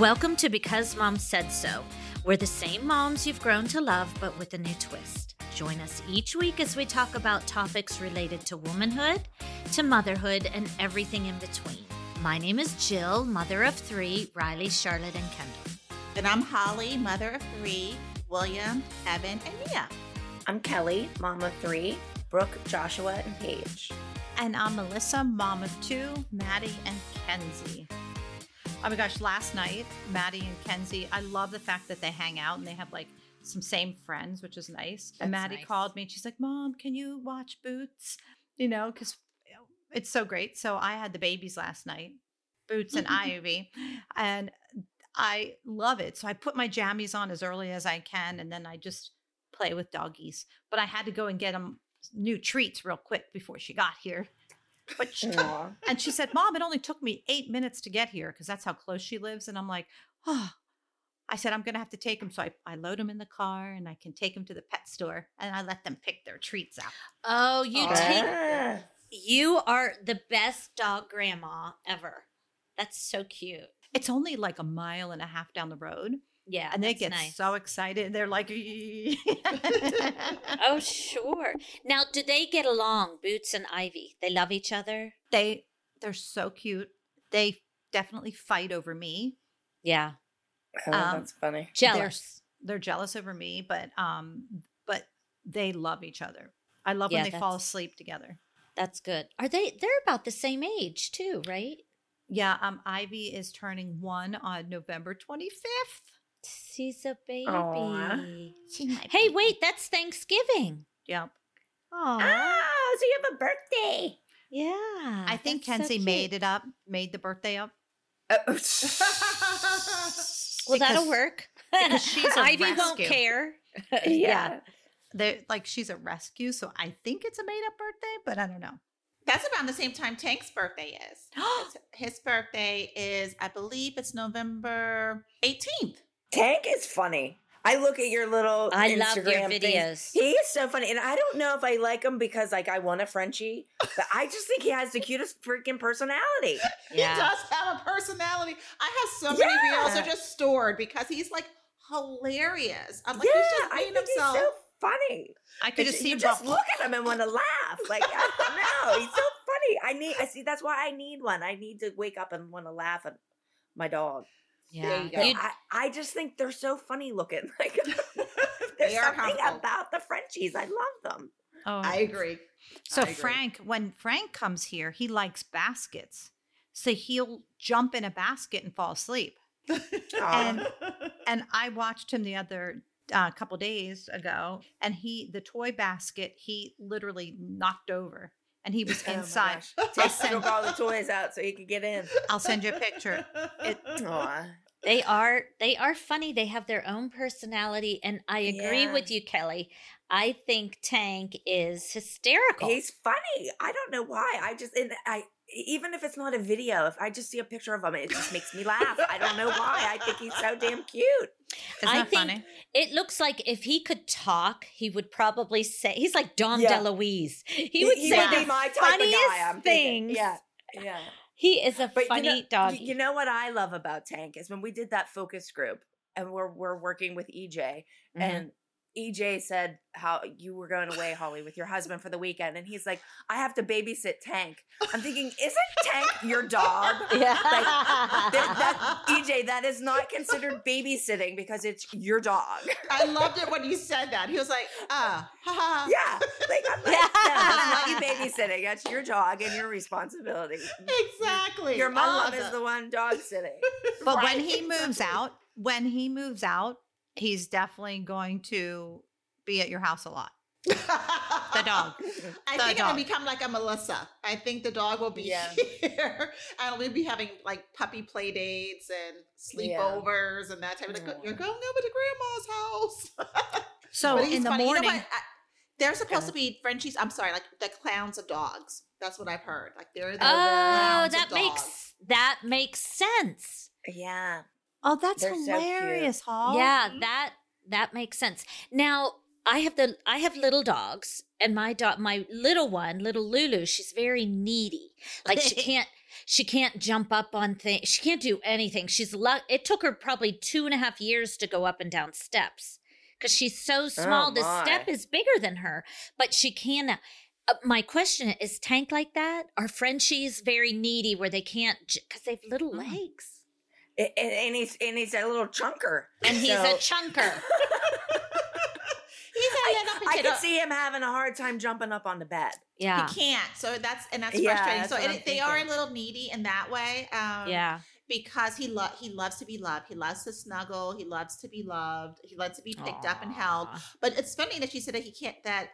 Welcome to Because Mom Said So. We're the same moms you've grown to love, but with a new twist. Join us each week as we talk about topics related to womanhood, to motherhood, and everything in between. My name is Jill, mother of three Riley, Charlotte, and Kendall. And I'm Holly, mother of three William, Evan, and Nia. I'm Kelly, mom of three Brooke, Joshua, and Paige. And I'm Melissa, mom of two Maddie and Kenzie. Oh my gosh, last night, Maddie and Kenzie, I love the fact that they hang out and they have like some same friends, which is nice. and Maddie nice. called me and she's like, Mom, can you watch Boots? You know, because it's so great. So I had the babies last night, Boots and Ivy, and I love it. So I put my jammies on as early as I can and then I just play with doggies. But I had to go and get them new treats real quick before she got here. But she, Aw. and she said, Mom, it only took me eight minutes to get here because that's how close she lives. And I'm like, oh, I said, I'm going to have to take him." So I, I load them in the car and I can take them to the pet store and I let them pick their treats out. Oh, you Aw. take you are the best dog grandma ever. That's so cute. It's only like a mile and a half down the road. Yeah, and they get nice. so excited. They're like, Oh, sure. Now, do they get along, Boots and Ivy? They love each other? they, they're so cute. They definitely fight over me. Yeah. Oh, Um, that's funny. They're, Jealous. they're jealous over me, but, um, but they love each other. I love Yeah, when they fall asleep together. That's good. Are they they're about the same age too, right? Yeah, um, Ivy is turning one on November 25th. She's a baby. Aw. She might Hey, be- wait, that's Thanksgiving. Yep. Oh, so you have a birthday. Yeah. I think that's so Kenzie made it up, made the birthday up. Uh, oh. Well, that'll work. because she's a Ivy won't rescue. care. yeah. They're like she's a rescue, so I think it's a made up birthday, but I don't know. That's around the same time Tank's birthday is. His- His birthday is, I believe it's November 18th. Tank is funny. I look at your little I love your Instagram things. videos. He is so funny. And I don't know if I like him because like I want a Frenchie, but I just think he has the cutest freaking personality. Yeah. He does have a personality. I have so many reels Yeah. that are just stored because he's like hilarious. I'm like, yeah, he's just I being think himself. he's so funny. I could just see you him just look at him and want to laugh. Like I don't know, he's so funny. I need. I see. That's why I need one. I need to wake up and want to laugh at my dog. There you go. You- I, I just think they're so funny looking. Like They there's are something comical. about the Frenchies. I love them. Oh. I agree. so I agree. Frank, when Frank comes here, he likes baskets. So he'll jump in a basket and fall asleep. And and I watched him the other uh, couple days ago, and he the toy basket he literally knocked over, and he was Oh inside. Tess took all the toys out so he could get in. I'll send you a picture. It, They are they are funny. They have their own personality and I agree Yeah. with you, Kelly. I think Tank is hysterical. He's funny. I don't know why. I just and I even if it's not a video, if I just see a picture of him, it just makes me laugh. I don't know why. I think he's so damn cute. isn't I think funny? it looks like if he could talk, he would probably say he's like Dom Yeah. DeLuise. He would say would the my type of funniest guy. Things. Yeah, yeah. He is a But funny you know, dog. You know what I love about Tank is when we did that focus group and we're we're working with EJ Mm-hmm. and EJ said how you were going away, Holly, with your husband for the weekend, and he's like, "I have to babysit Tank." I'm thinking, isn't Tank your dog? yeah. That, that, EJ, that is not considered babysitting because it's your dog. I loved it when you said that. He was like, ah, ha ha. Yeah, like I'm like, no, that's not you babysitting. That's your dog and your responsibility. Exactly. Your I mom is it. the one dog sitting. But when he moves out, when he moves out, he's definitely going to be at your house a lot. The dog. I The think dog. it'll become like a Melissa. I think the dog will be Yeah. here, and we'll be having like puppy play dates and sleepovers and that type of. Like, Aw. You're going over to grandma's house. So But he's in the funny. You know morning, what? I- they're supposed to be Frenchies. I'm sorry, like the clowns of dogs. That's what I've heard. Like they're the Oh, that of dogs. makes that makes sense. Yeah. Oh, that's They're so cute. hilarious, Hall. Yeah, that that makes sense. Now, I have the I have little dogs and my dog my little one, little Lulu, she's very needy. Like she can't she can't jump up on things. She can't do anything. She's luck. It took her probably two and a half years to go up and down steps because she's so small. the step is bigger than her, but she can. Uh, my question is: Tank like that? Are Frenchies very needy where they can't because they have little Mm. legs? And, and he's and he's a little chunker, And he's a chunker. He's a little I potato. could see him having a hard time jumping up on the bed. Yeah, He can't. So that's and that's Yeah, frustrating. that's so what it, they are a little needy in that way. Um, yeah. because he lo- he loves to be loved. He loves to snuggle. He loves to be loved. He loves to be picked up and held. But it's funny that she said that he can't that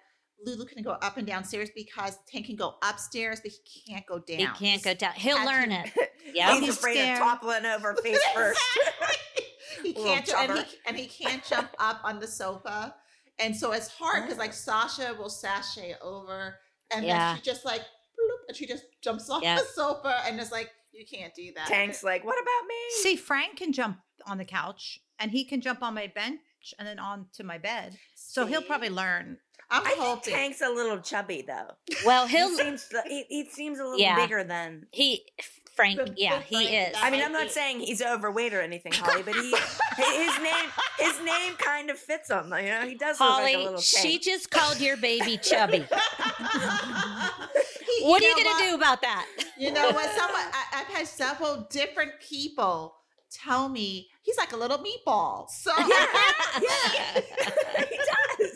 Lulu can go up and downstairs because Tank can go upstairs, but he can't go down. He can't go down. He'll had learn to- it. Yeah. he's He's afraid scared. of toppling over face first. he can't, and he, and he can't jump up on the sofa, and so it's hard because like oh. Sasha will sashay over, and Yeah. then she just like, bloop, and she just jumps off Yeah. the sofa, and it's like you can't do that. Tank's like, what about me? See, Frank can jump on the couch and he can jump on my bench and then onto my bed. So he'll probably learn. I'm I think hoping. Tank's a little chubby though. Well, He he'll seems he, he seems a little Yeah. bigger than. he Frank. Good- Yeah, good he is. I mean, I'm not saying he's overweight or anything, Holly, but he his name his name kind of fits him. You know, he does look like a Holly, little she just called your baby chubby. He- what are you gonna what? do about that? You know what? Someone I, I've had several different people tell me he's like a little meatball. So yeah, yeah, he does.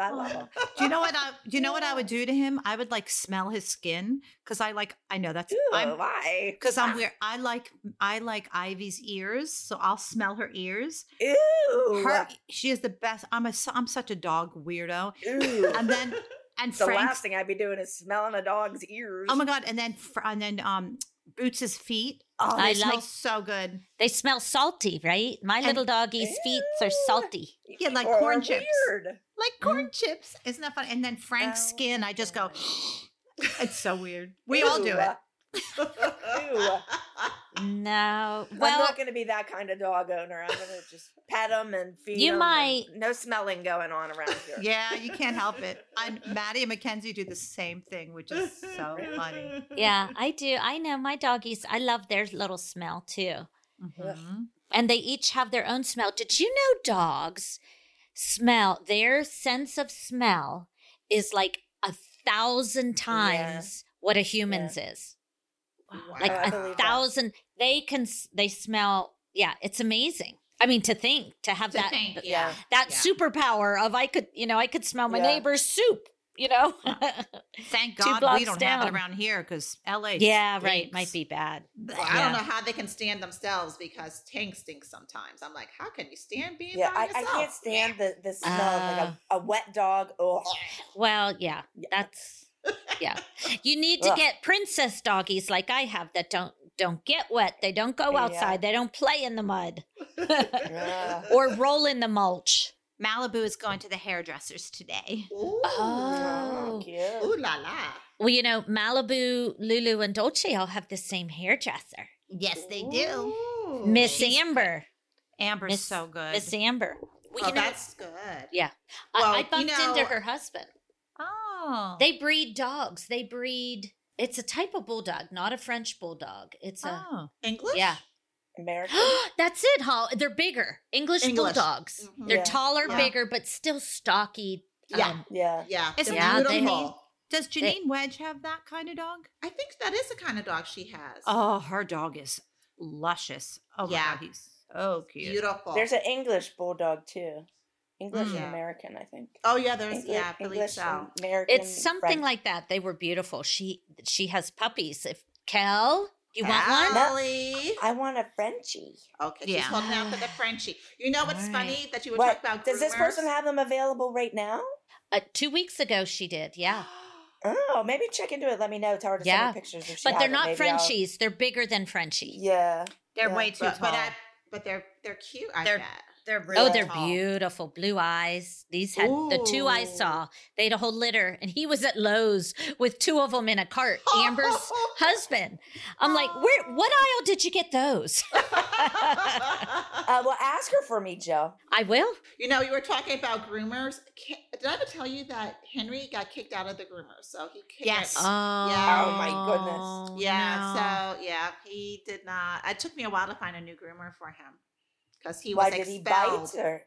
He's so cute. I love him. Do you know what I do you know what I would do to him? I would like smell his skin because I like I know that's Ew, I'm why? because I'm weird. I like I like Ivy's ears, so I'll smell her ears. Ew. Her she is the best. I'm a I'm such a dog weirdo. Ew. And then and the Frank's last thing I'd be doing is smelling a dog's ears. oh my god, and then and then um Boots's feet. Oh, they I smell like- so good. They smell salty, right? My And- little doggy's feet are Ew. salty. Yeah, like Or corn chips. Weird. Like corn chips. Isn't that funny? And then Frank's Oh, skin, I just go. It's so weird. We all do it. Ew. No. I'm not going to be that kind of dog owner. I'm going to just pet them and feed You 'em and might- No smelling going on around here. Yeah, you can't help it. And Maddie and Mackenzie do the same thing, which is so funny. yeah, I do. I know my doggies. I love their little smell too. Mhm. And they each have their own smell. Did you know dogs smell, their sense of smell is like a thousand times what a human's is? Like Oh, I a believe that. thousand. They can, they smell. Yeah, it's amazing. I mean, to think, to have To that, think, th- yeah. that yeah. superpower of I could, you know, I could smell my Yeah. neighbor's soup, you know? Thank God we don't have it around here because LA. yeah, right. Might be bad. Well, I don't know how they can stand themselves because Tank stinks sometimes. I'm like, how can you stand being Yeah, by I, I can't stand the, the smell of like Uh. a, a wet dog. Oh, Well, yeah, that's yeah. You need to get princess doggies like I have that don't don't get wet. They don't go Yeah. outside. They don't play in the mud yeah. or roll in the mulch. Malibu is going to the hairdressers today. Ooh. Oh. cute. Ooh la la. Well, you know, Malibu, Lulu, and Dolce all have the same hairdresser, Yes, they do. Ooh. Miss She's- Amber. Amber's Miss- so good. Miss Amber. Well, Oh, you know, that's good. yeah. Well, I, I you bumped know- into her husband. oh, They breed dogs. They breed. It's a type of bulldog, not a French bulldog. It's a oh. English? yeah. American. That's it, Hall. They're bigger. English, English. bulldogs. Mhm. They're Yeah. taller, Yeah. bigger, but still stocky. Yeah. um, Yeah. Yeah. Isn't they're Yeah, they- beautiful. Does Janine Wedge have that kind of dog? I think that is the kind of dog she has. Oh, her dog is luscious. Oh Yeah. god, he's so cute. beautiful. There's an English bulldog too. English Mm. and American, I think. oh yeah, there's English, yeah, I believe English so. and American. it's something French. like that. They were beautiful. She she has puppies. If Kel, you want one? Allie. I want a Frenchie. Okay, she's Yeah. holding out for the Frenchie. You know what's All funny that you were What talking about? does this person have them available right now? Uh, two weeks ago, she did. Yeah, Oh, maybe check into it. Let me know. Tell her to Yeah. send me pictures. If she but they're not Maybe I'll- Frenchies. They're bigger than Frenchie. Yeah, They're Yeah. way too But, tall. but, I, but they're they're cute. I They're- bet. They're real Oh, they're tall. beautiful. Blue eyes. These had the two I saw. They had a whole litter, and he was at Lowe's with two of them in a cart. Amber's husband. I'm like, where? What aisle did you get those? Uh, well, ask her for me, Joe. I will. You know, you were talking about groomers. Ki- Did I ever tell you that Henry got kicked out of the groomers? So he kicked Yes. Oh, Yeah. Oh, my goodness. yeah. no. So yeah, he did not. It took me a while to find a new groomer for him because he was Why did he expelled. bite? Or?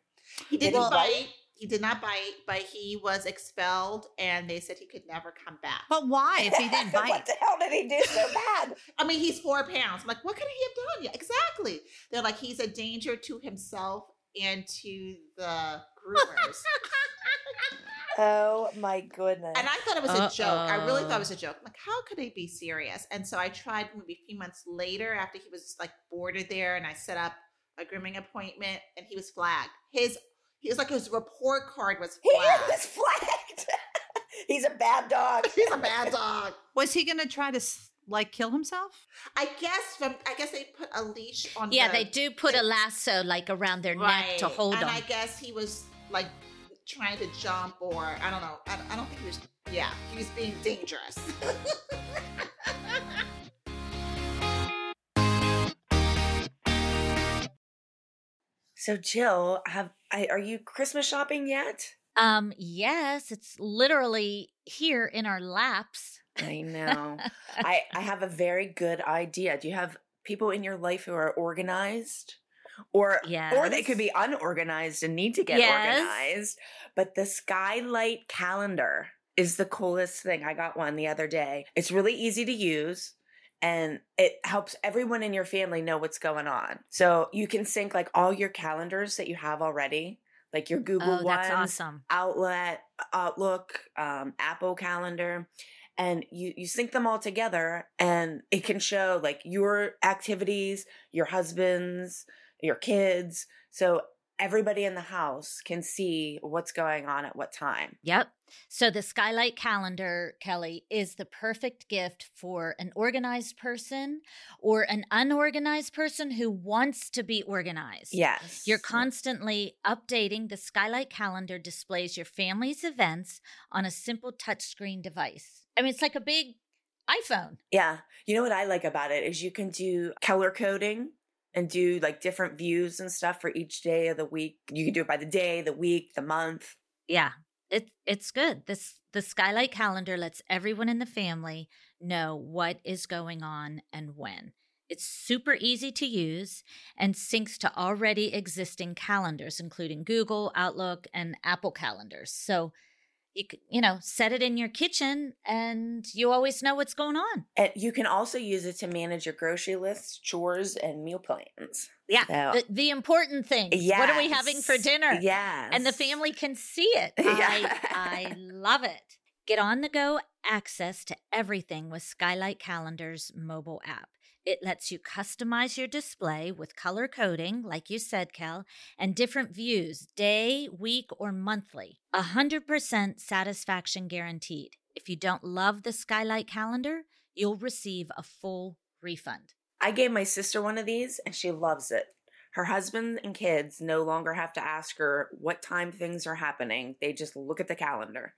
He Did didn't he bite. bite? He did not bite, but he was expelled, and they said he could never come back. But why if he didn't bite? what the hell did he do so bad? I mean, he's four pounds. I'm like, what could he have done? Yeah, exactly. They're like, he's a danger to himself and to the groomers. Oh my goodness. and I thought it was a joke. I really thought it was a joke. I'm like, how could they be serious? And so I tried maybe a few months later after he was like boarded there, and I set up a grooming appointment, and he was flagged. His he was like his report card was he flagged. was flagged. He's a bad dog. He's a bad dog. Was he gonna try to like kill himself? I guess from I guess they put a leash on. Yeah, the, they do put a lasso like around their neck to Right. hold and them. I guess he was like trying to jump, or I don't know. I, I don't think he was. Yeah, he was being dangerous. So Jill, have I, are you Christmas shopping yet? um, yes, it's literally here in our laps. I know. I I have a very good idea. Do you have people in your life who are organized? Or or they could be unorganized and need to get Yes. organized. But the skylight calendar is the coolest thing. I got one the other day. It's really easy to use and it helps everyone in your family know what's going on. So you can sync like all your calendars that you have already, like your Google Oh, ones, awesome. Outlet, Outlook, um, Apple Calendar, and you you sync them all together, and it can show like your activities, your husband's, your kids, so everybody in the house can see what's going on at what time. Yep. So the Skylight calendar, Kelly, is the perfect gift for an organized person or an unorganized person who wants to be organized. Yes, You're constantly updating. The Skylight calendar displays your family's events on a simple touchscreen device. I mean, it's like a big iPhone. Yeah. You know what I like about it is you can do color coding and do like different views and stuff for each day of the week. You can do it by the day, the week, the month. Yeah, it, it's good. This the Skylight calendar lets everyone in the family know what is going on and when. It's super easy to use and syncs to already existing calendars, including Google, Outlook, and Apple calendars. So you you know set it in your kitchen, and you always know what's going on. And you can also use it to manage your grocery lists, chores, and meal plans. Yeah, So- the, the important things. What are we having for dinner? Yes. and the family can see it. Yeah. I, I love it. Get on the go access to everything with Skylight Calendar's mobile app. It lets you customize your display with color coding, like you said, Kel, and different views day, week, or monthly. 100% satisfaction guaranteed. If you don't love the Skylight Calendar, you'll receive a full refund. I gave my sister one of these and she loves it. Her husband and kids no longer have to ask her what time things are happening. They just look at the calendar.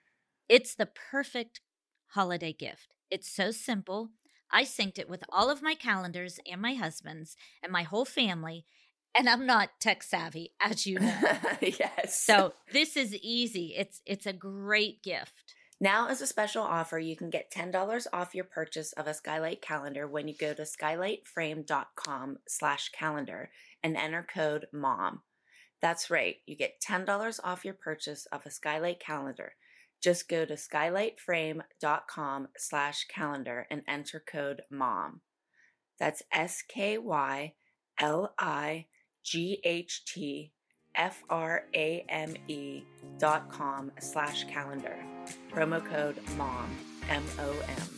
It's the perfect holiday gift. It's so simple. I synced it with all of my calendars and my husband's and my whole family, and I'm not tech savvy, as you know. yes. so this is easy. It's it's a great gift. Now, as a special offer, you can get $10 off your purchase of a Skylight calendar when you go to skylightframe.com slash calendar and enter code MOM. That's right, you get $10 off your purchase of a Skylight calendar. Just go to skylightframe.com slash calendar and enter code MOM. That's S-K-Y-L-I-G-H-T F-R-A-M-E dot com slash calendar. Promo code MOM, M-O-M.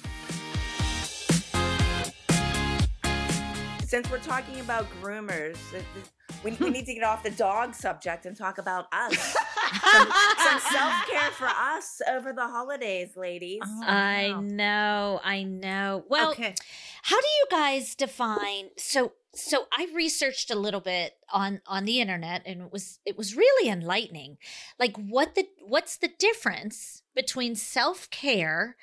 Since we're talking about groomers, we, we need to get off the dog subject and talk about us. some, some self care for us over the holidays, ladies. Oh, I wow. know, I know. Well, okay. how do you guys define so so I researched a little bit on on the internet and it was it was really enlightening. Like what the what's the difference between self-care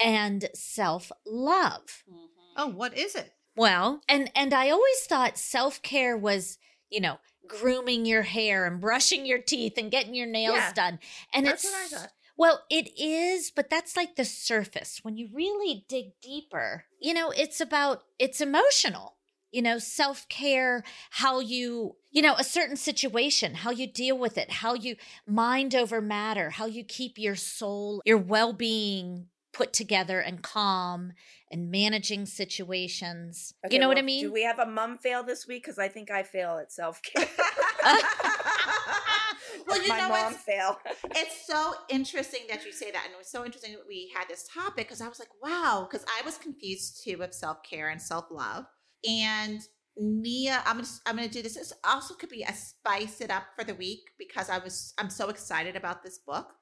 and self-love? Mm-hmm. Oh, what is it? Well, and and I always thought self-care was, you know, grooming your hair and brushing your teeth and getting your nails Yeah. done. And That's it's what I thought. well, it is, but that's like the surface. When you really dig deeper, you know, it's about it's emotional. You know, self-care, how you, you know, a certain situation, how you deal with it, how you mind over matter, how you keep your soul, your well-being put together and calm and managing situations. Okay, you know what I mean? Do we have a mum fail this week? Because I think I fail at self care. well, you My know mom what's fail. it's so interesting that you say that and it was so interesting that we had this topic because i was like wow because i was confused too of self-care and self-love and nia i'm gonna i'm gonna do this this also could be a spice it up for the week because i was i'm so excited about this book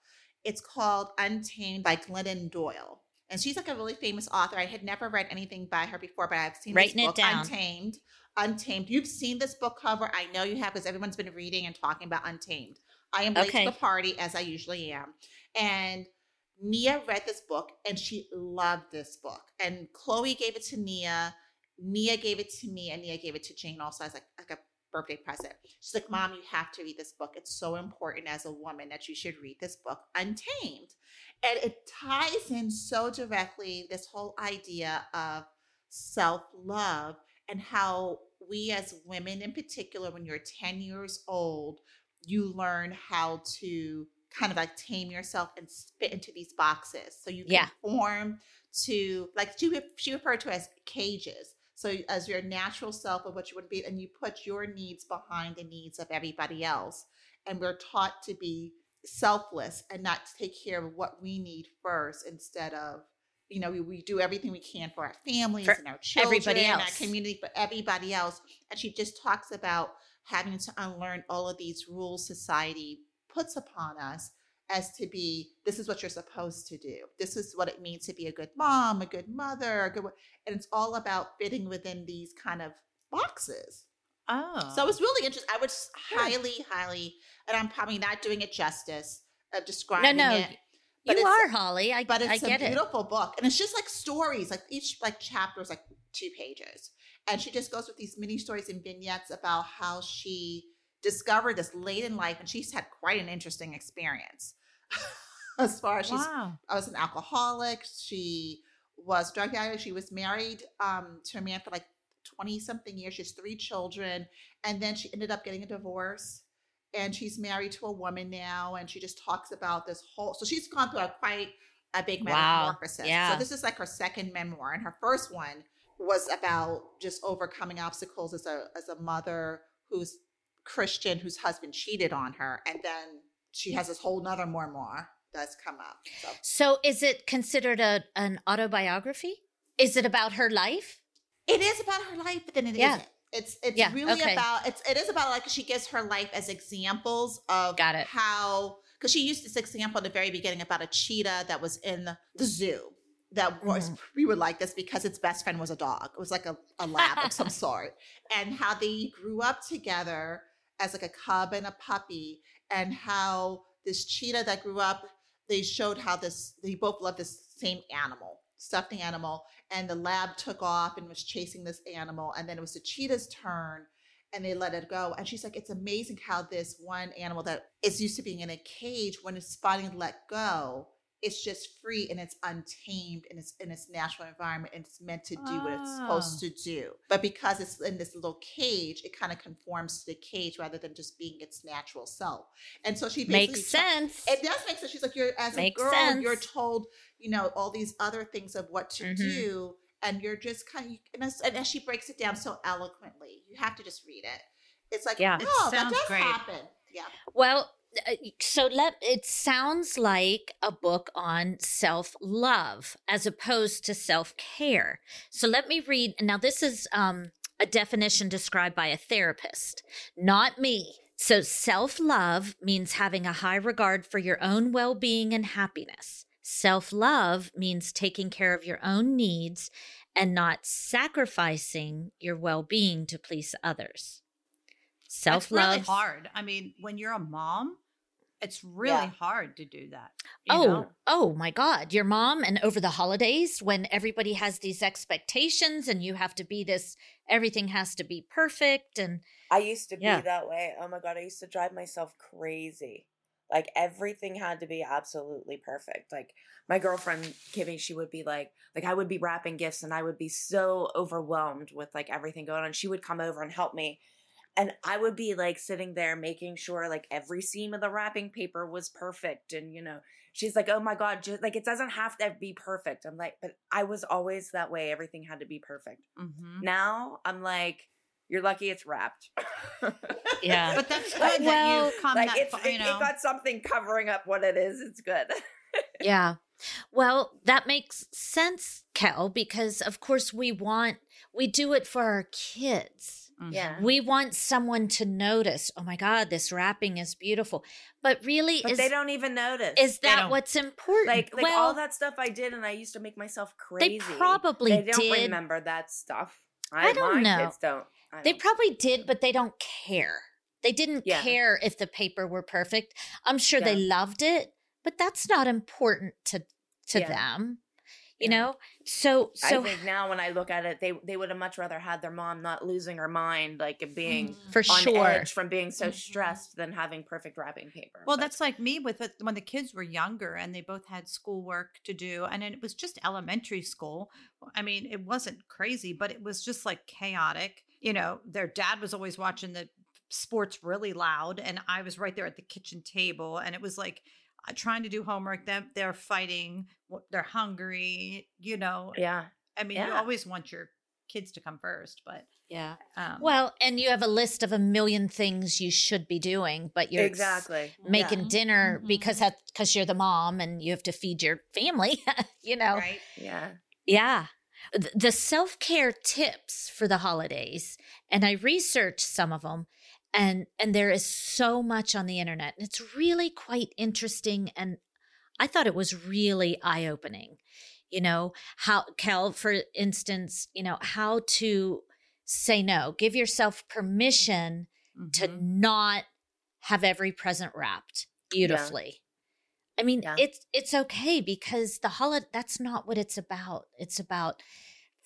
it's called untamed by glennon doyle and she's like a really famous author i had never read anything by her before but i've seen Writing this it book down. untamed untamed you've seen this book cover i know you have because everyone's been reading and talking about untamed I am late Okay. to the party as I usually am. And Nia read this book and she loved this book. And Chloe gave it to Nia. Nia gave it to me and Nia gave it to Jane also as like, like a birthday present. She's like, Mom, you have to read this book. It's so important as a woman that you should read this book, Untamed. And it ties in so directly this whole idea of self love and how we as women in particular, when you're 10 years old, you learn how to kind of like tame yourself and fit into these boxes. So you Yeah. conform to like she she referred to as cages. So as your natural self of what you would be, and you put your needs behind the needs of everybody else. And we're taught to be selfless and not to take care of what we need first instead of you know we, we do everything we can for our families For and our children everybody and our community for everybody else and she just talks about having to unlearn all of these rules society puts upon us as to be this is what you're supposed to do this is what it means to be a good mom a good mother a good and it's all about fitting within these kind of boxes Oh. so it oh. was really interesting i would highly highly and i'm probably not doing it justice of No, describing no. it but you are, Holly. I, but it's a it. beautiful book and it's just like stories like each like chapter is like two pages and she just goes with these mini stories and vignettes about how she discovered this late in life and she's had quite an interesting experience as far as she's wow. I was an alcoholic. She was drug addict. She was married um, to a man for like 20 something years. She has three children. And then she ended up getting a divorce. And she's married to a woman now. And she just talks about this whole. So she's gone through a quite a big Wow. metamorphosis. Yeah. So this is like her second memoir. And her first one was about just overcoming obstacles as a as a mother who's Christian, whose husband cheated on her. And then she has this whole nother memoir that's come up. So So is it considered a an autobiography? Is it about her life? It is about her life, but then it Yeah. not It's it's Yeah, really okay. about it's it is about like she gives her life as examples of Got it. how because she used this example at the very beginning about a cheetah that was in the, zoo that was Mm-hmm. we would like this because its best friend was a dog. It was like a, a lab of some sort. And how they grew up together as like a cub and a puppy, and how this cheetah that grew up, they showed how this they both loved this same animal, stuffed animal, and the lab took off and was chasing this animal, and then it was the cheetah's turn. And they let it go. And she's like, it's amazing how this one animal that is used to being in a cage, when it's finally let go, it's just free and it's untamed and it's in its natural environment and it's meant to do what it's supposed to do. But because it's in this little cage, it kind of conforms to the cage rather than just being its natural self. And so she Makes ta- sense. It does make sense. She's like, you're as Makes a girl, sense. you're told, you know, all these other things of what to Mhm. do, and you're just kind of, and as, and as she breaks it down so eloquently, you have to just read it. It's like, Yeah. It oh, that sounds does great. happen. Yeah. Well, so let it sounds like a book on self-love as opposed to self-care. So let me read now this is um a definition described by a therapist, not me. So, self love means having a high regard for your own well being and happiness. Self love means taking care of your own needs and not sacrificing your well being to please others. Self Self really hard. I mean, when you're a mom, it's really Yeah. hard to do that. Oh, know? oh my God. Your mom, and over the holidays, when everybody has these expectations and you have to be this, everything has to be perfect. And I used to be that way. Oh my god, I used to drive myself crazy. Like everything had to be absolutely perfect. Like my girlfriend Kimmy, she would be like, like I would be wrapping gifts and I would be so overwhelmed with like everything going on. She would come over and help me. And I would be like sitting there making sure like every seam of the wrapping paper was perfect. And you know, she's like, oh my God, just like it doesn't have to be perfect. I'm like, but I was always that way. Everything had to be perfect. Mhm. Now I'm like, you're lucky it's wrapped. yeah. But that's good Like, that well, you've come like that it's far, it, you it know. got something covering up what it is. It's good. Yeah. Well, that makes sense, Kel, because of course we want, we do it for our kids. Yeah. We want someone to notice, oh my God, this wrapping is beautiful. But really, But is, they don't even notice. is that what's important? like like well, all that stuff I did, and I used to make myself crazy. they probably They don't did. remember that stuff. I don't my know. Kids don't. I They don't. probably did, but they don't care. They didn't Yeah. care if the paper were perfect. I'm sure they loved it, but that's not important to to Yeah. them. You Yeah. know? So so I think now when I look at it, they they would have much rather had their mom not losing her mind, like being Mm. for on sure. edge from being so Mhm. stressed, than having perfect wrapping paper. Well, But- that's like me with it when the kids were younger and they both had schoolwork to do. And it was just elementary school. I mean, it wasn't crazy, but it was just like chaotic. You know, their dad was always watching the sports really loud, and I was right there at the kitchen table. And it was like trying to do homework, them they're fighting, they're hungry, you know. yeah. I mean, you always want your kids to come first, but Yeah. um, Well, and you have a list of a million things you should be doing, but you're exactly making Yeah. dinner Mhm. because because you're the mom and you have to feed your family, you know. right? Yeah. Yeah. The self care tips for the holidays, and I researched some of them, and and there is so much on the internet, and it's really quite interesting. And I thought it was really eye opening. You know how Kel, for instance, you know how to say no, give yourself permission to Mhm. not have every present wrapped beautifully. I mean, Yeah. it's it's okay because the holiday that's not what it's about. It's about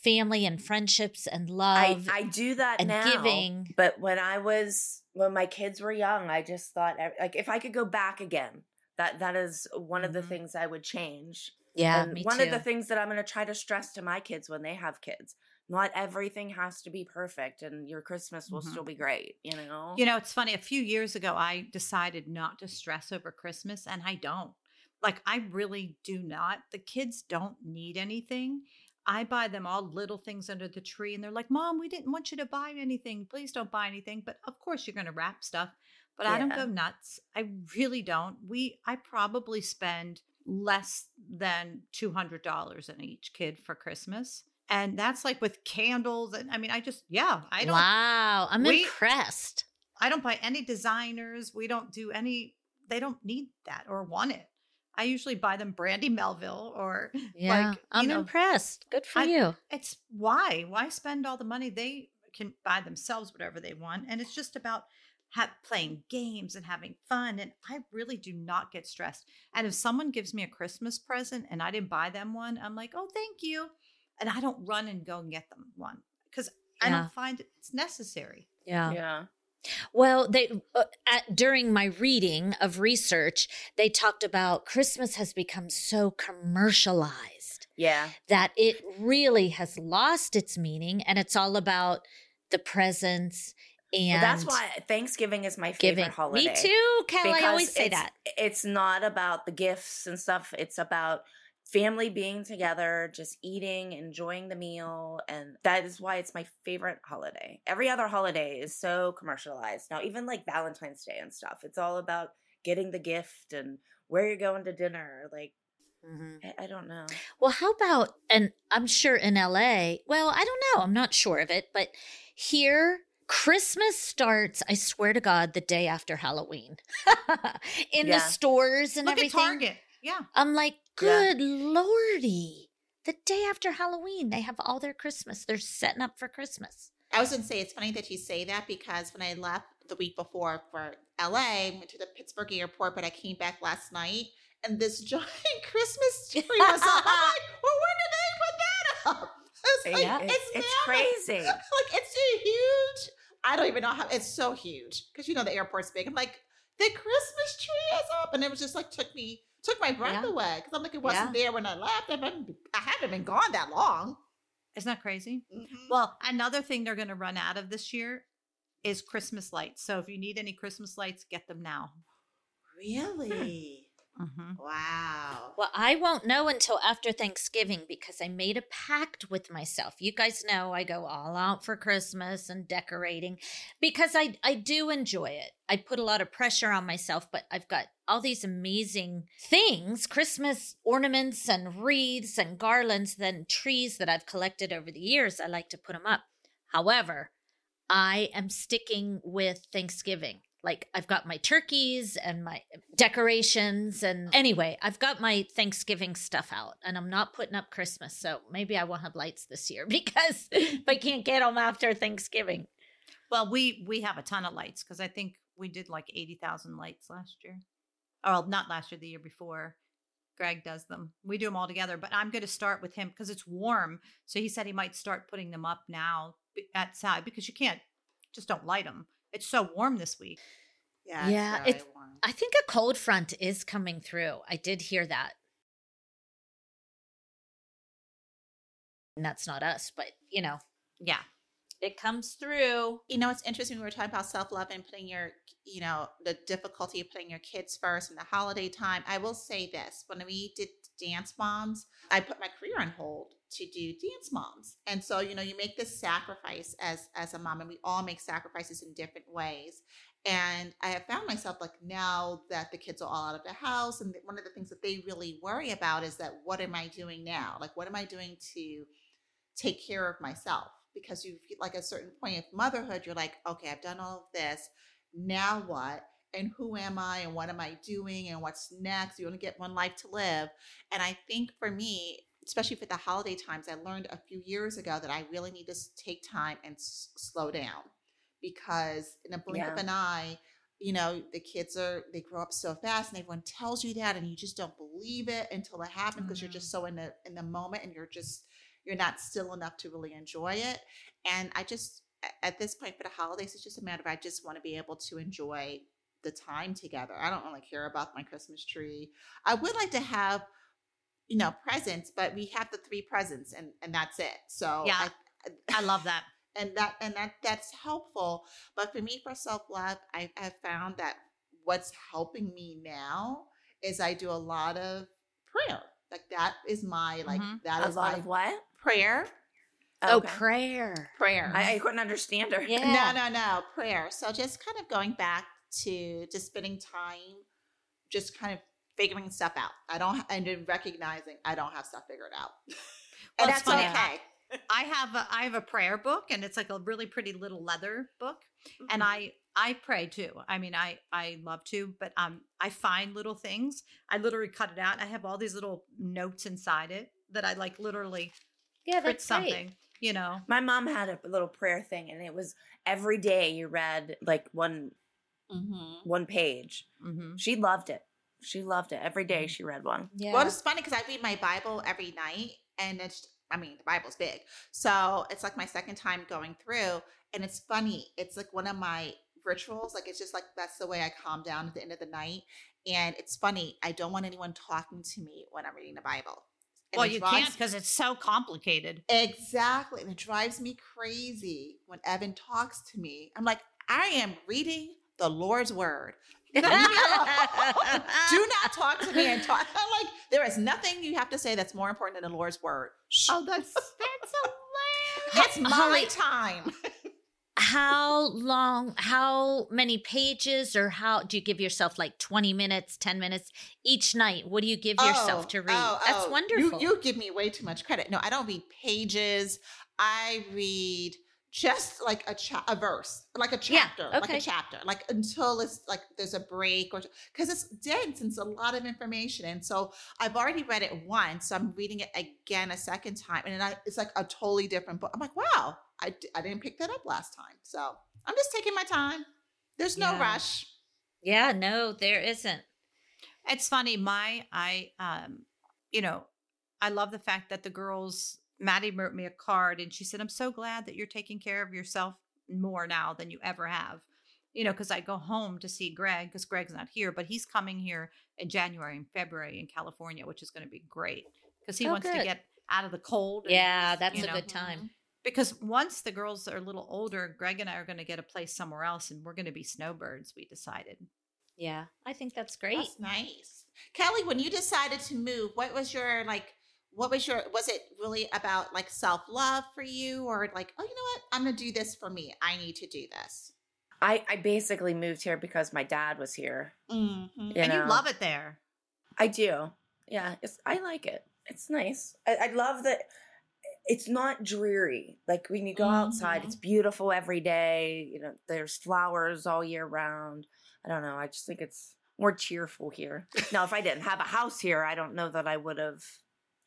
family and friendships and love I I do that and now. giving. But when I was when my kids were young, I just thought like if I could go back again, that that is one of the Mhm. things I would change. Yeah, one too. of the things that I'm going to try to stress to my kids when they have kids, not everything has to be perfect, and your Christmas will Mhm. still be great. You know. You know, it's funny. A few years ago, I decided not to stress over Christmas, and I don't. Like, I really do not. The kids don't need anything. I buy them all little things under the tree, and they're like, Mom, we didn't want you to buy anything. Please don't buy anything. But of course, you're going to wrap stuff. But I don't Yeah. go nuts. I really don't. We, I probably spend less than $200 on each kid for Christmas. And that's like with candles. And I mean, I just, yeah, I don't. wow, I'm we- impressed. I don't buy any designers. We don't do any, they don't need that or want it. I usually buy them Brandy Melville or Yeah, like, I'm know, impressed. Good for I- you. it's why? Why spend all the money? They can buy themselves whatever they want. And it's just about ha- playing games and having fun. And I really do not get stressed. And if someone gives me a Christmas present and I didn't buy them one, I'm like, oh, thank you. And I don't run and go and get them one because I don't find it's necessary. Yeah. yeah. Well, they uh, at, during my reading of research, they talked about Christmas has become so commercialized Yeah. that it really has lost its meaning, and it's all about the presents and Well, that's why Thanksgiving is my favorite giving. holiday. Me too, Cal. I always say that. It's not about the gifts and stuff. It's about family being together, just eating, enjoying the meal. And that is why it's my favorite holiday. Every other holiday is so commercialized. Now, even like Valentine's Day and stuff, it's all about getting the gift and where you're going to dinner. Like, Mhm. I, I don't know. Well, how about, and I'm sure in LA, well, I don't know, I'm not sure of it, but here, Christmas starts, I swear to God, the day after Halloween in Yeah. the stores and Look everything. at Target. Yeah. I'm like, Yeah. good lordy. The day after Halloween, they have all their Christmas. They're setting up for Christmas. I was gonna say it's funny that you say that because when I left the week before for LA, I went to the Pittsburgh airport, but I came back last night and this giant Christmas tree was up. I'm like, well, when did they put that up? It's like, Yeah, it's, it's, it's crazy. Like it's a huge. I don't even know how it's so huge because you know the airport's big. I'm like, the Christmas tree is up, and it was just like took me took my breath Yeah. away because I'm like, it wasn't there when I left. I haven't, I haven't been gone that long. Isn't that crazy? Mhm. Well, another thing they're going to run out of this year is Christmas lights. So if you need any Christmas lights, get them now. Really? Mm-hmm. Wow. Well, I won't know until after Thanksgiving because I made a pact with myself. You guys know I go all out for Christmas and decorating because I I do enjoy it. I put a lot of pressure on myself, but I've got all these amazing things, Christmas ornaments and wreaths and garlands and trees that I've collected over the years. I like to put them up. However, I am sticking with Thanksgiving. Like I've got my turkeys and my decorations and anyway, I've got my Thanksgiving stuff out and I'm not putting up Christmas. So maybe I won't have lights this year because if I can't get them after Thanksgiving. Well, we we have a ton of lights because I think we did like eighty thousand lights last year. Oh, not last year, the year before. Greg does them. We do them all together, but I'm going to start with him because it's warm. So he said he might start putting them up now outside because you can't just don't light them. It's so warm this week. Yeah. Yeah, very it's- warm. I think a cold front is coming through. I did hear that. And that's not us, but you know, Yeah. it comes through. you know, it's interesting. We were talking about self love and putting your, you know, the difficulty of putting your kids first in the holiday time. I will say this: when we did Dance Moms, I put my career on hold to do Dance Moms, and so you know, you make this sacrifice as as a mom, and we all make sacrifices in different ways. And I have found myself like now that the kids are all out of the house, and one of the things that they really worry about is that what am I doing now? Like, what am I doing to take care of myself? Because you feel like a certain point of motherhood, you're like, okay, I've done all of this. Now what? And who am I? And what am I doing? And what's next? You only get one life to live. And I think for me, especially for the holiday times, I learned a few years ago that I really need to take time and s- slow down because in a blink of an eye, you know, the kids are, they grow up so fast and everyone tells you that and you just don't believe it until it happens because you're Mhm. just so in the, in the moment and you're just, you're not still enough to really enjoy it. And I just, at this point for the holidays, it's just a matter of I just want to be able to enjoy the time together. I don't really care about my Christmas tree. I would like to have, you know, presents, but we have the three presents and and that's it. So Yeah. I, I love that. and that and that that's helpful. But for me, for self love, I have found that what's helping me now is I do a lot of prayer. Like that is my like Mhm. that A is lot my of what? prayer. Oh, Okay. prayer. Prayer. I, I couldn't understand her. Yeah. No, no, no. Prayer. So just kind of going back to just spending time, just kind of figuring stuff out. I don't, and then recognizing I don't have stuff figured out. Well, and that's funny. okay. I have a, I have a prayer book and it's like a really pretty little leather book and Mhm. I I pray too. I mean I I love to, but um I find little things. I literally cut it out. I have all these little notes inside it that I like literally Yeah, print that's something, you know. My mom had a little prayer thing, and it was every day you read like one Mhm. one page. hmm She loved it. She loved it. Every day mm-hmm. she read one. Yeah. Well, it's funny because I read my Bible every night, and it's, I mean, the Bible's big. So it's like my second time going through, and it's funny. It's like one of my rituals. Like, it's just like that's the way I calm down at the end of the night. And it's funny. I don't want anyone talking to me when I'm reading the Bible. And Well, you drives- can't because it's so complicated. Exactly. And it drives me crazy when Evan talks to me. I'm like, I am reading the Lord's word. Do not talk to me and talk. I'm like, there is nothing you have to say that's more important than the Lord's word. Oh, that's that's hilarious. it's my Holly- time. how long how many pages or how do you give yourself like 20 minutes 10 minutes each night what do you give yourself Oh, to oh, read oh, that's oh. wonderful You, you give me way too much credit. No, I don't read pages. I read just like a cha- a verse, like a Yeah, chapter, like a chapter, like until it's like there's a break or because it's dense and it's a lot of information. And so I've already read it once, so I'm reading it again a second time, and I, it's like a totally different book. I'm like, wow, I I didn't pick that up last time, so I'm just taking my time. There's no Yeah. rush. Yeah, no, there isn't. It's funny. My, I, um, you know, I love the fact that the girls, Maddie wrote me a card and she said, I'm so glad that you're taking care of yourself more now than you ever have. You know, because I go home to see Greg because Greg's not here, but he's coming here in January and February in California, which is going to be great because he Oh, wants to get out of the cold. and Yeah, that's you a know, good time. Mhm. Because once the girls are a little older, Greg and I are going to get a place somewhere else and we're going to be snowbirds, we decided. Yeah, I think that's great. That's nice. Kelly, when you decided to move, what was your like what was your was it really about like self-love for you or like, oh, you know what? I'm going to do this for me. I need to do this. I, I basically moved here because my dad was here. Mm-hmm. You and you love it there. I do. Yeah, it's I like it. It's nice. I, I love that it's not dreary. Like when you go outside, Mhm. it's beautiful every day. You know, there's flowers all year round. I don't know. I just think it's more cheerful here. Now, if I didn't have a house here, I don't know that I would have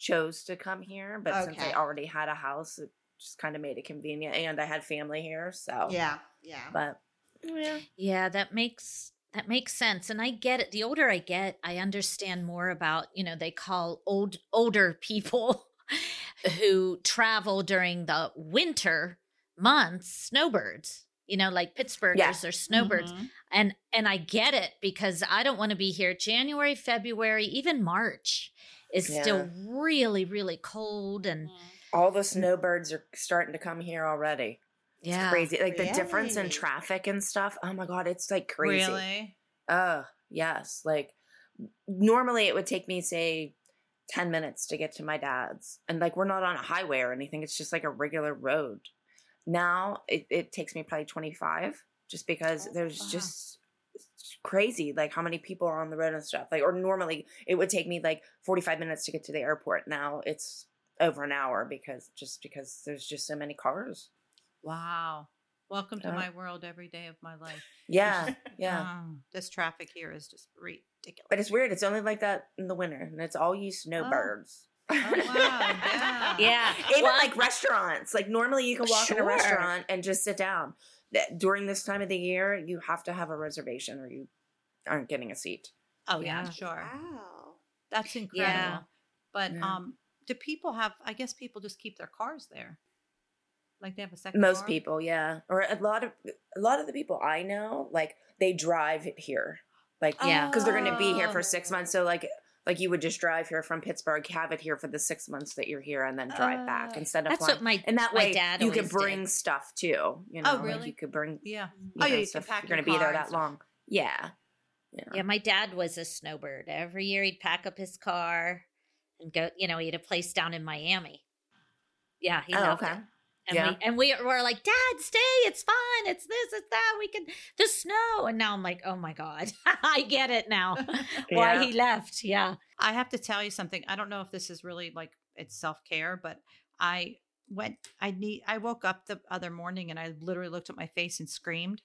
chose to come here. But since I already had a house, it just kind of made it convenient, and I had family here. So Yeah. Yeah. But yeah, Yeah, that makes that makes sense and I get it. The older I get, I understand more about, you know, they call old older people who travel during the winter months snowbirds. You know, like Pittsburghers or snowbirds. Mhm. And and I get it because I don't want to be here January, February, even March is still really really cold and mm-hmm. all the snowbirds are starting to come here already. yeah. crazy. Like the difference in traffic and stuff. Oh my god, it's like crazy. Really? Oh, yes. Like normally it would take me say 10 minutes to get to my dad's. And like we're not on a highway or anything. It's just like a regular road. Now it, it takes me probably 25 just because Oh, there's wow. just it's crazy like how many people are on the road and stuff. Like or normally it would take me like 45 minutes to get to the airport. Now it's over an hour because just because there's just so many cars. Wow. Welcome to Yeah. my world every day of my life. Yeah. Yeah. Oh, this traffic here is just ridiculous. But it's weird. It's only like that in the winter, and it's all you oh. snowbirds. Oh, wow. Yeah. Yeah. Even Well, like restaurants. Like normally you can walk in a restaurant and just sit down. That- During this time of the year, you have to have a reservation or you aren't getting a seat. Oh, yeah, Yeah. sure. Wow. That's incredible. Yeah. But Yeah. um, do people have, I guess people just keep their cars there. Like they have a second Most car? people, yeah, or a lot of a lot of the people I know, like they drive here, like Yeah. because they're going to be here for six months. So like like you would just drive here from Pittsburgh, have it here for the six months that you're here, and then drive back Uh, instead of That's flying. what my and that my way dad you could bring did. stuff too. You know, Oh, like you could bring Yeah. you Oh, yeah, you stuff. pack You're going to be there that long. Yeah. Yeah. Yeah, my dad was a snowbird. Every year he'd pack up his car and go, you know, he had a place down in Miami. Yeah, he Oh, loved okay. it. And Yeah. we and we were like, Dad, stay, it's fine, it's this, it's that, we can the snow. And now I'm like, oh my God, I get it now. Why Yeah. he left. Yeah. I have to tell you something. I don't know if this is really like it's self care, but I went. I need. I woke up the other morning and I literally looked at my face and screamed.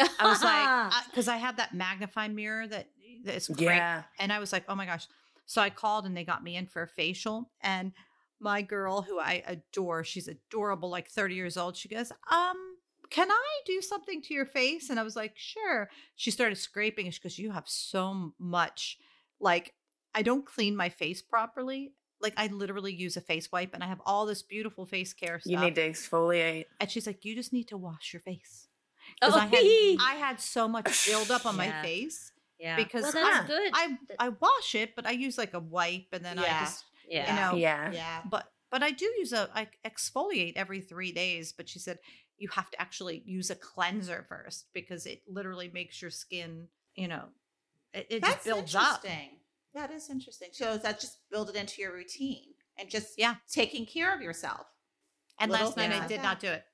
I was like, uh, because I, have that magnifying mirror that that's great, Yeah. and I was like, oh my gosh. So I called and they got me in for a facial, and my girl, who I adore, she's adorable, like thirty years old. She goes, um. Can I do something to your face? And I was like, sure. She started scraping. and She goes, You have so much like I don't clean my face properly. Like I literally use a face wipe and I have all this beautiful face care stuff. You need to exfoliate. and she's like, you just need to wash your face. oh, Because I had I had so much buildup on my face yeah. because well, that's I- good. I I wash it, but I use like a wipe and then I just yeah. you know Yeah. Yeah. but but I do use a I exfoliate every three days. But she said you have to actually use a cleanser first because it literally makes your skin, you know, it, it That's just builds up. interesting. That is interesting. So that just build it into your routine and just Yeah. taking care of yourself. And Little last night I did that. not do it.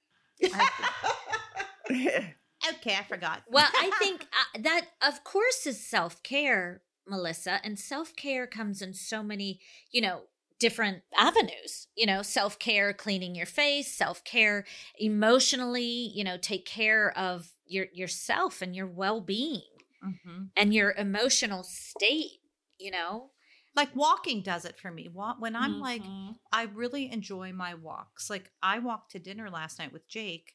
Okay, I forgot. Well, I think uh, that, of course, is self care, Melissa. And self care comes in so many, you know, different avenues, you know, self care, cleaning your face, self care emotionally, you know, take care of your yourself and your well being Mm-hmm. and your emotional state, you know. Like walking does it for me. When I'm like, Mhm. I really enjoy my walks. Like I walked to dinner last night with Jake.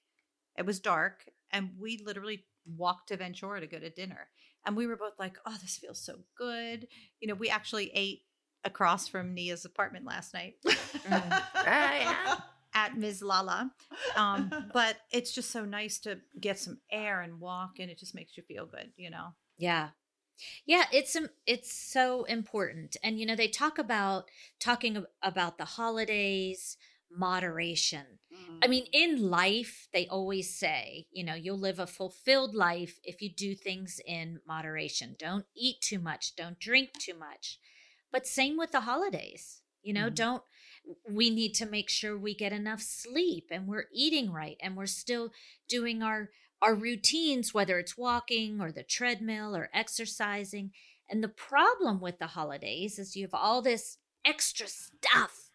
It was dark, and we literally walked to Ventura to go to dinner. And we were both like, "Oh, this feels so good." You know, we actually ate across from Nia's apartment last night Ah, yeah. at Ms. Lala. Um, but it's just so nice to get some air and walk, and it just makes you feel good. You know. Yeah. Yeah, it's it's so important. And you know, they talk about talking about the holidays, moderation. Mhm. I mean, in life, they always say, you know, you'll live a fulfilled life if you do things in moderation. Don't eat too much, don't drink too much. But same with the holidays. You know, Mhm. don't we need to make sure we get enough sleep and we're eating right and we're still doing our our routines whether it's walking or the treadmill or exercising. And the problem with the holidays is you have all this extra stuff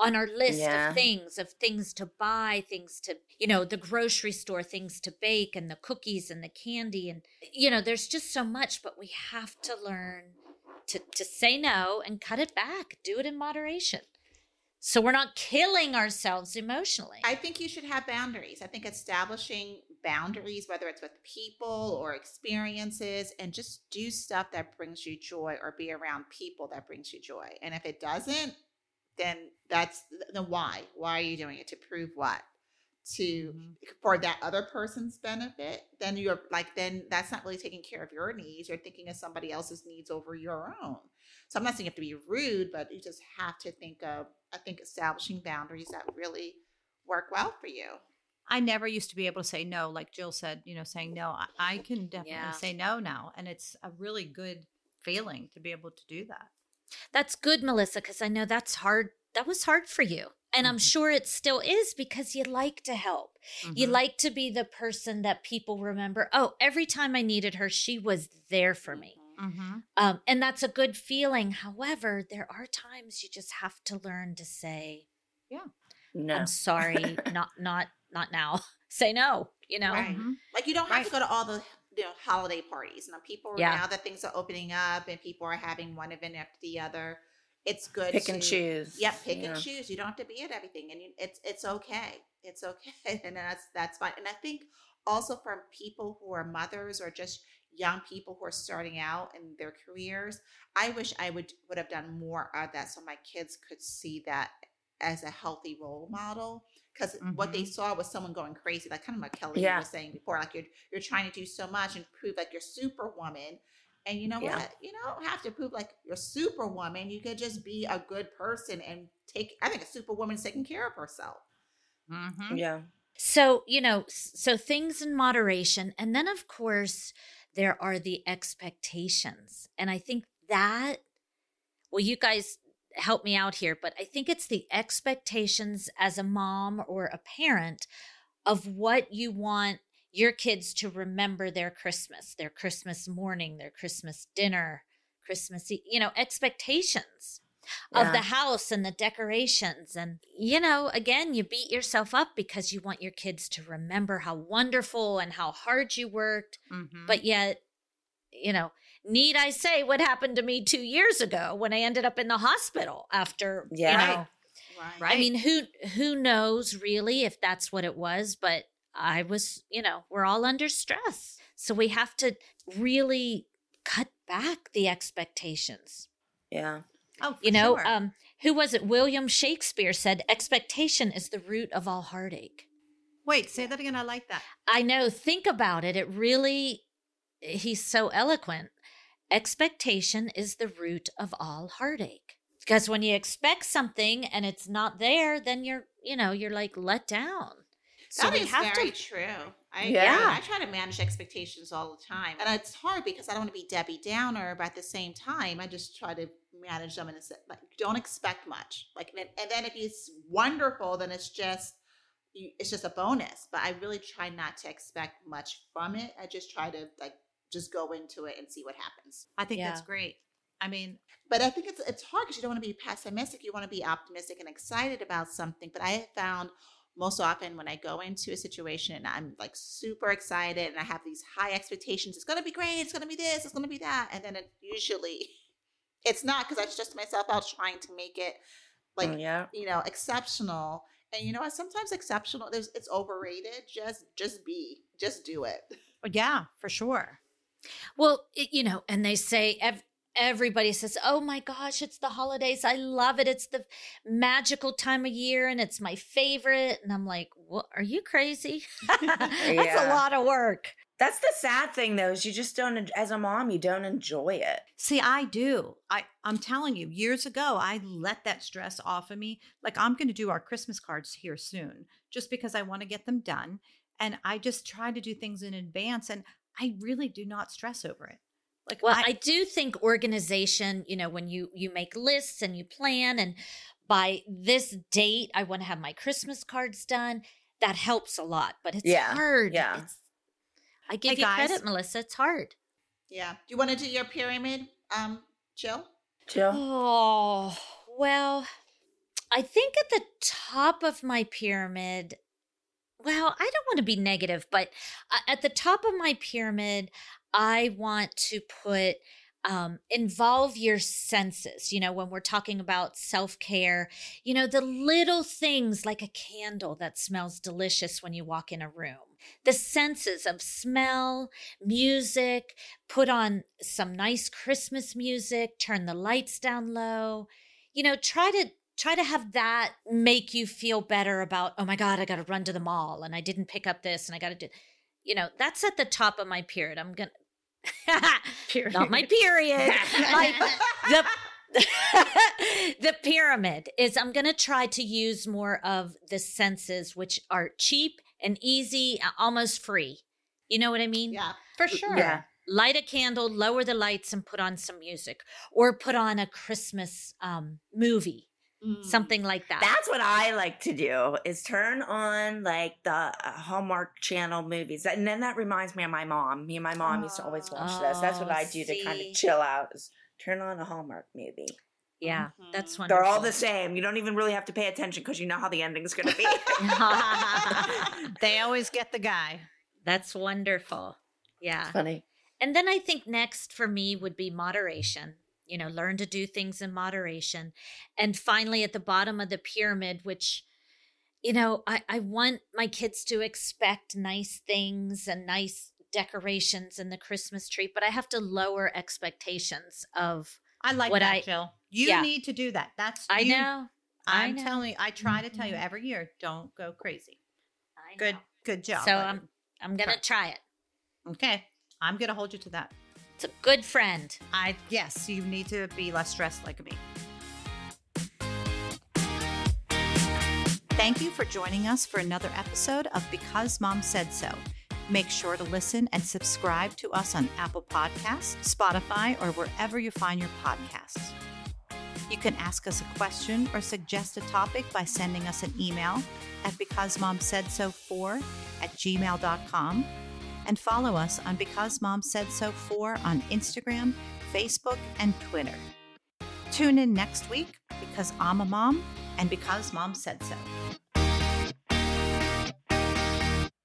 on our list Yeah. of things of things to buy things to you know the grocery store things to bake and the cookies and the candy and you know there's just so much but we have to learn to to say no and cut it back do it in moderation so we're not killing ourselves emotionally I think you should have boundaries. I think establishing boundaries, whether it's with people or experiences, and just do stuff that brings you joy or be around people that brings you joy. And if it doesn't, then that's then why? Why are you doing it? To prove what? To mm-hmm. for that other person's benefit? Then you're like, then that's not really taking care of your needs. You're thinking of somebody else's needs over your own. So I'm not saying you have to be rude, but you just have to think of, I think, establishing boundaries that really work well for you. I never used to be able to say no, like Jill said, you know, saying no. I, I can definitely Yeah. say no now. And it's a really good feeling to be able to do that. That's good, Melissa, because I know that's hard. That was hard for you. And I'm Mhm. sure it still is because you like to help. You Mhm. like to be the person that people remember. Oh, every time I needed her, she was there for me. Mhm. Um, and that's a good feeling. However, there are times you just have to learn to say, No. I'm sorry, not not not now. Say no, you know? Right. Mhm. Like you don't have Right. to go to all the you know holiday parties. Now people Yeah. now that things are opening up and people are having one event after the other, it's good Pick to and choose. Yep, pick Yeah. and choose. You don't have to be at everything, and you, it's it's okay. It's okay, and that's that's fine. And I think also from people who are mothers or just young people who are starting out in their careers, I wish I would would have done more of that so my kids could see that as a healthy role model. Because what they saw was someone going crazy, like kind of like Kelly Yeah. was saying before, like you're you're trying to do so much and prove like you're superwoman. And you know Yeah. what? You don't have to prove like you're superwoman. You could just be a good person and take. I think a superwoman's taking care of herself. Mhm. Yeah. So, you know, so things in moderation. And then, of course, there are the expectations. And I think that, well, you guys help me out here, but I think it's the expectations as a mom or a parent of what you want your kids to remember their Christmas, their Christmas morning, their Christmas dinner, Christmas, you know, expectations of the house and the decorations. And, you know, again, you beat yourself up because you want your kids to remember how wonderful and how hard you worked. Mhm. But yet, you know, need I say what happened to me two years ago when I ended up in the hospital after, Yeah. you know, Right. Right. I mean, who who knows really if that's what it was, but I was, you know, we're all under stress. So we have to really cut back the expectations. Yeah. oh, for You know, sure. um who was it? William Shakespeare said expectation is the root of all heartache. wait, say that again. I like that. I know, think about it. It really he's so eloquent. Expectation is the root of all heartache. Because when you expect something and it's not there, then you're, you know, you're like let down. So That we is have very to true. I, Yeah. yeah. I try to manage expectations all the time. And it's hard because I don't want to be Debbie Downer, but at the same time, I just try to manage them and it's like, don't expect much. Like, and, and then if it's wonderful, then it's just, it's just a bonus. But I really try not to expect much from it. I just try to like, just go into it and see what happens. I think that's great. I mean, but I think it's it's hard because you don't want to be pessimistic. You want to be optimistic and excited about something. But I have found most often when I go into a situation and I'm like super excited and I have these high expectations, it's gonna be great, it's gonna be this, it's gonna be that, and then it usually it's not because I stress myself out trying to make it oh, like Oh, yeah. you know exceptional. And you know what? Sometimes exceptional, there's it's overrated. Just just be, just do it. yeah, for sure. Well, it, you know, and they say ev- everybody says, "Oh my gosh, it's the holidays. I love it. It's the magical time of year and it's my favorite." And I'm like, "What? Are you crazy? That's a lot of work." That's the sad thing, though, is you just don't. As a mom, you don't enjoy it. See, I do. I I'm telling you, years ago, I let that stress off of me. Like I'm going to do our Christmas cards here soon, just because I want to get them done, and I just try to do things in advance, and I really do not stress over it. Like, Well, I, do think organization, you know, when you you make lists and you plan and by this date I want to have my Christmas cards done, that helps a lot, but it's Yeah, hard. yeah. It's, I give Hey, you guys. credit, Melissa. It's hard. Yeah. Do you want to do your pyramid, um, Jill? Jill? Oh, well, I think at the top of my pyramid, well, I don't want to be negative, but at the top of my pyramid, I want to put um, involve your senses. You know, when we're talking about self care, you know, the little things like a candle that smells delicious when you walk in a room, the senses of smell, music, put on some nice Christmas music, turn the lights down low. You know, try to try to have that make you feel better about, oh my God, I gotta run to the mall and I didn't pick up this and I gotta do you know, that's at the top of my period. I'm gonna not my period. my, the the pyramid is I'm going to try to use more of the senses which are cheap and easy, almost free. You know what I mean? Yeah. for sure. Yeah. Light a candle, lower the lights and put on some music or put on a Christmas um movie, Mm. something like that. That's what I like to do is turn on like the uh, Hallmark Channel movies, and then that reminds me of my mom. Me and my mom used to always watch this. That's what Oh, I do to kind of chill out. Is turn on a Hallmark movie. yeah, that's Mhm. wonderful. They're all the same. You don't even really have to pay attention because you know how the ending's going to be. they always get the guy. That's wonderful. Yeah. Funny. And then I think next for me would be moderation. You know, learn to do things in moderation. And finally, at the bottom of the pyramid, which, you know, I, I want my kids to expect nice things and nice decorations in the Christmas tree, but I have to lower expectations of, I like What that, I- Jill. You yeah. need to do that. That's I you- know. I I'm know. telling you, I try to tell you Mhm. every year, don't go crazy. I Good, good job. So. I'm, I'm going to try it. okay. I'm gonna hold you to that. It's a good friend. I yes, you need to be less stressed like me. Thank you for joining us for another episode of Because Mom Said So. Make sure to listen and subscribe to us on Apple Podcasts, Spotify, or wherever you find your podcasts. You can ask us a question or suggest a topic by sending us an email at becausemomsaidso4 at gmail.com and follow us on Because Mom Said So 4 on Instagram, Facebook, and Twitter. Tune in next week because I'm a mom and because mom said so.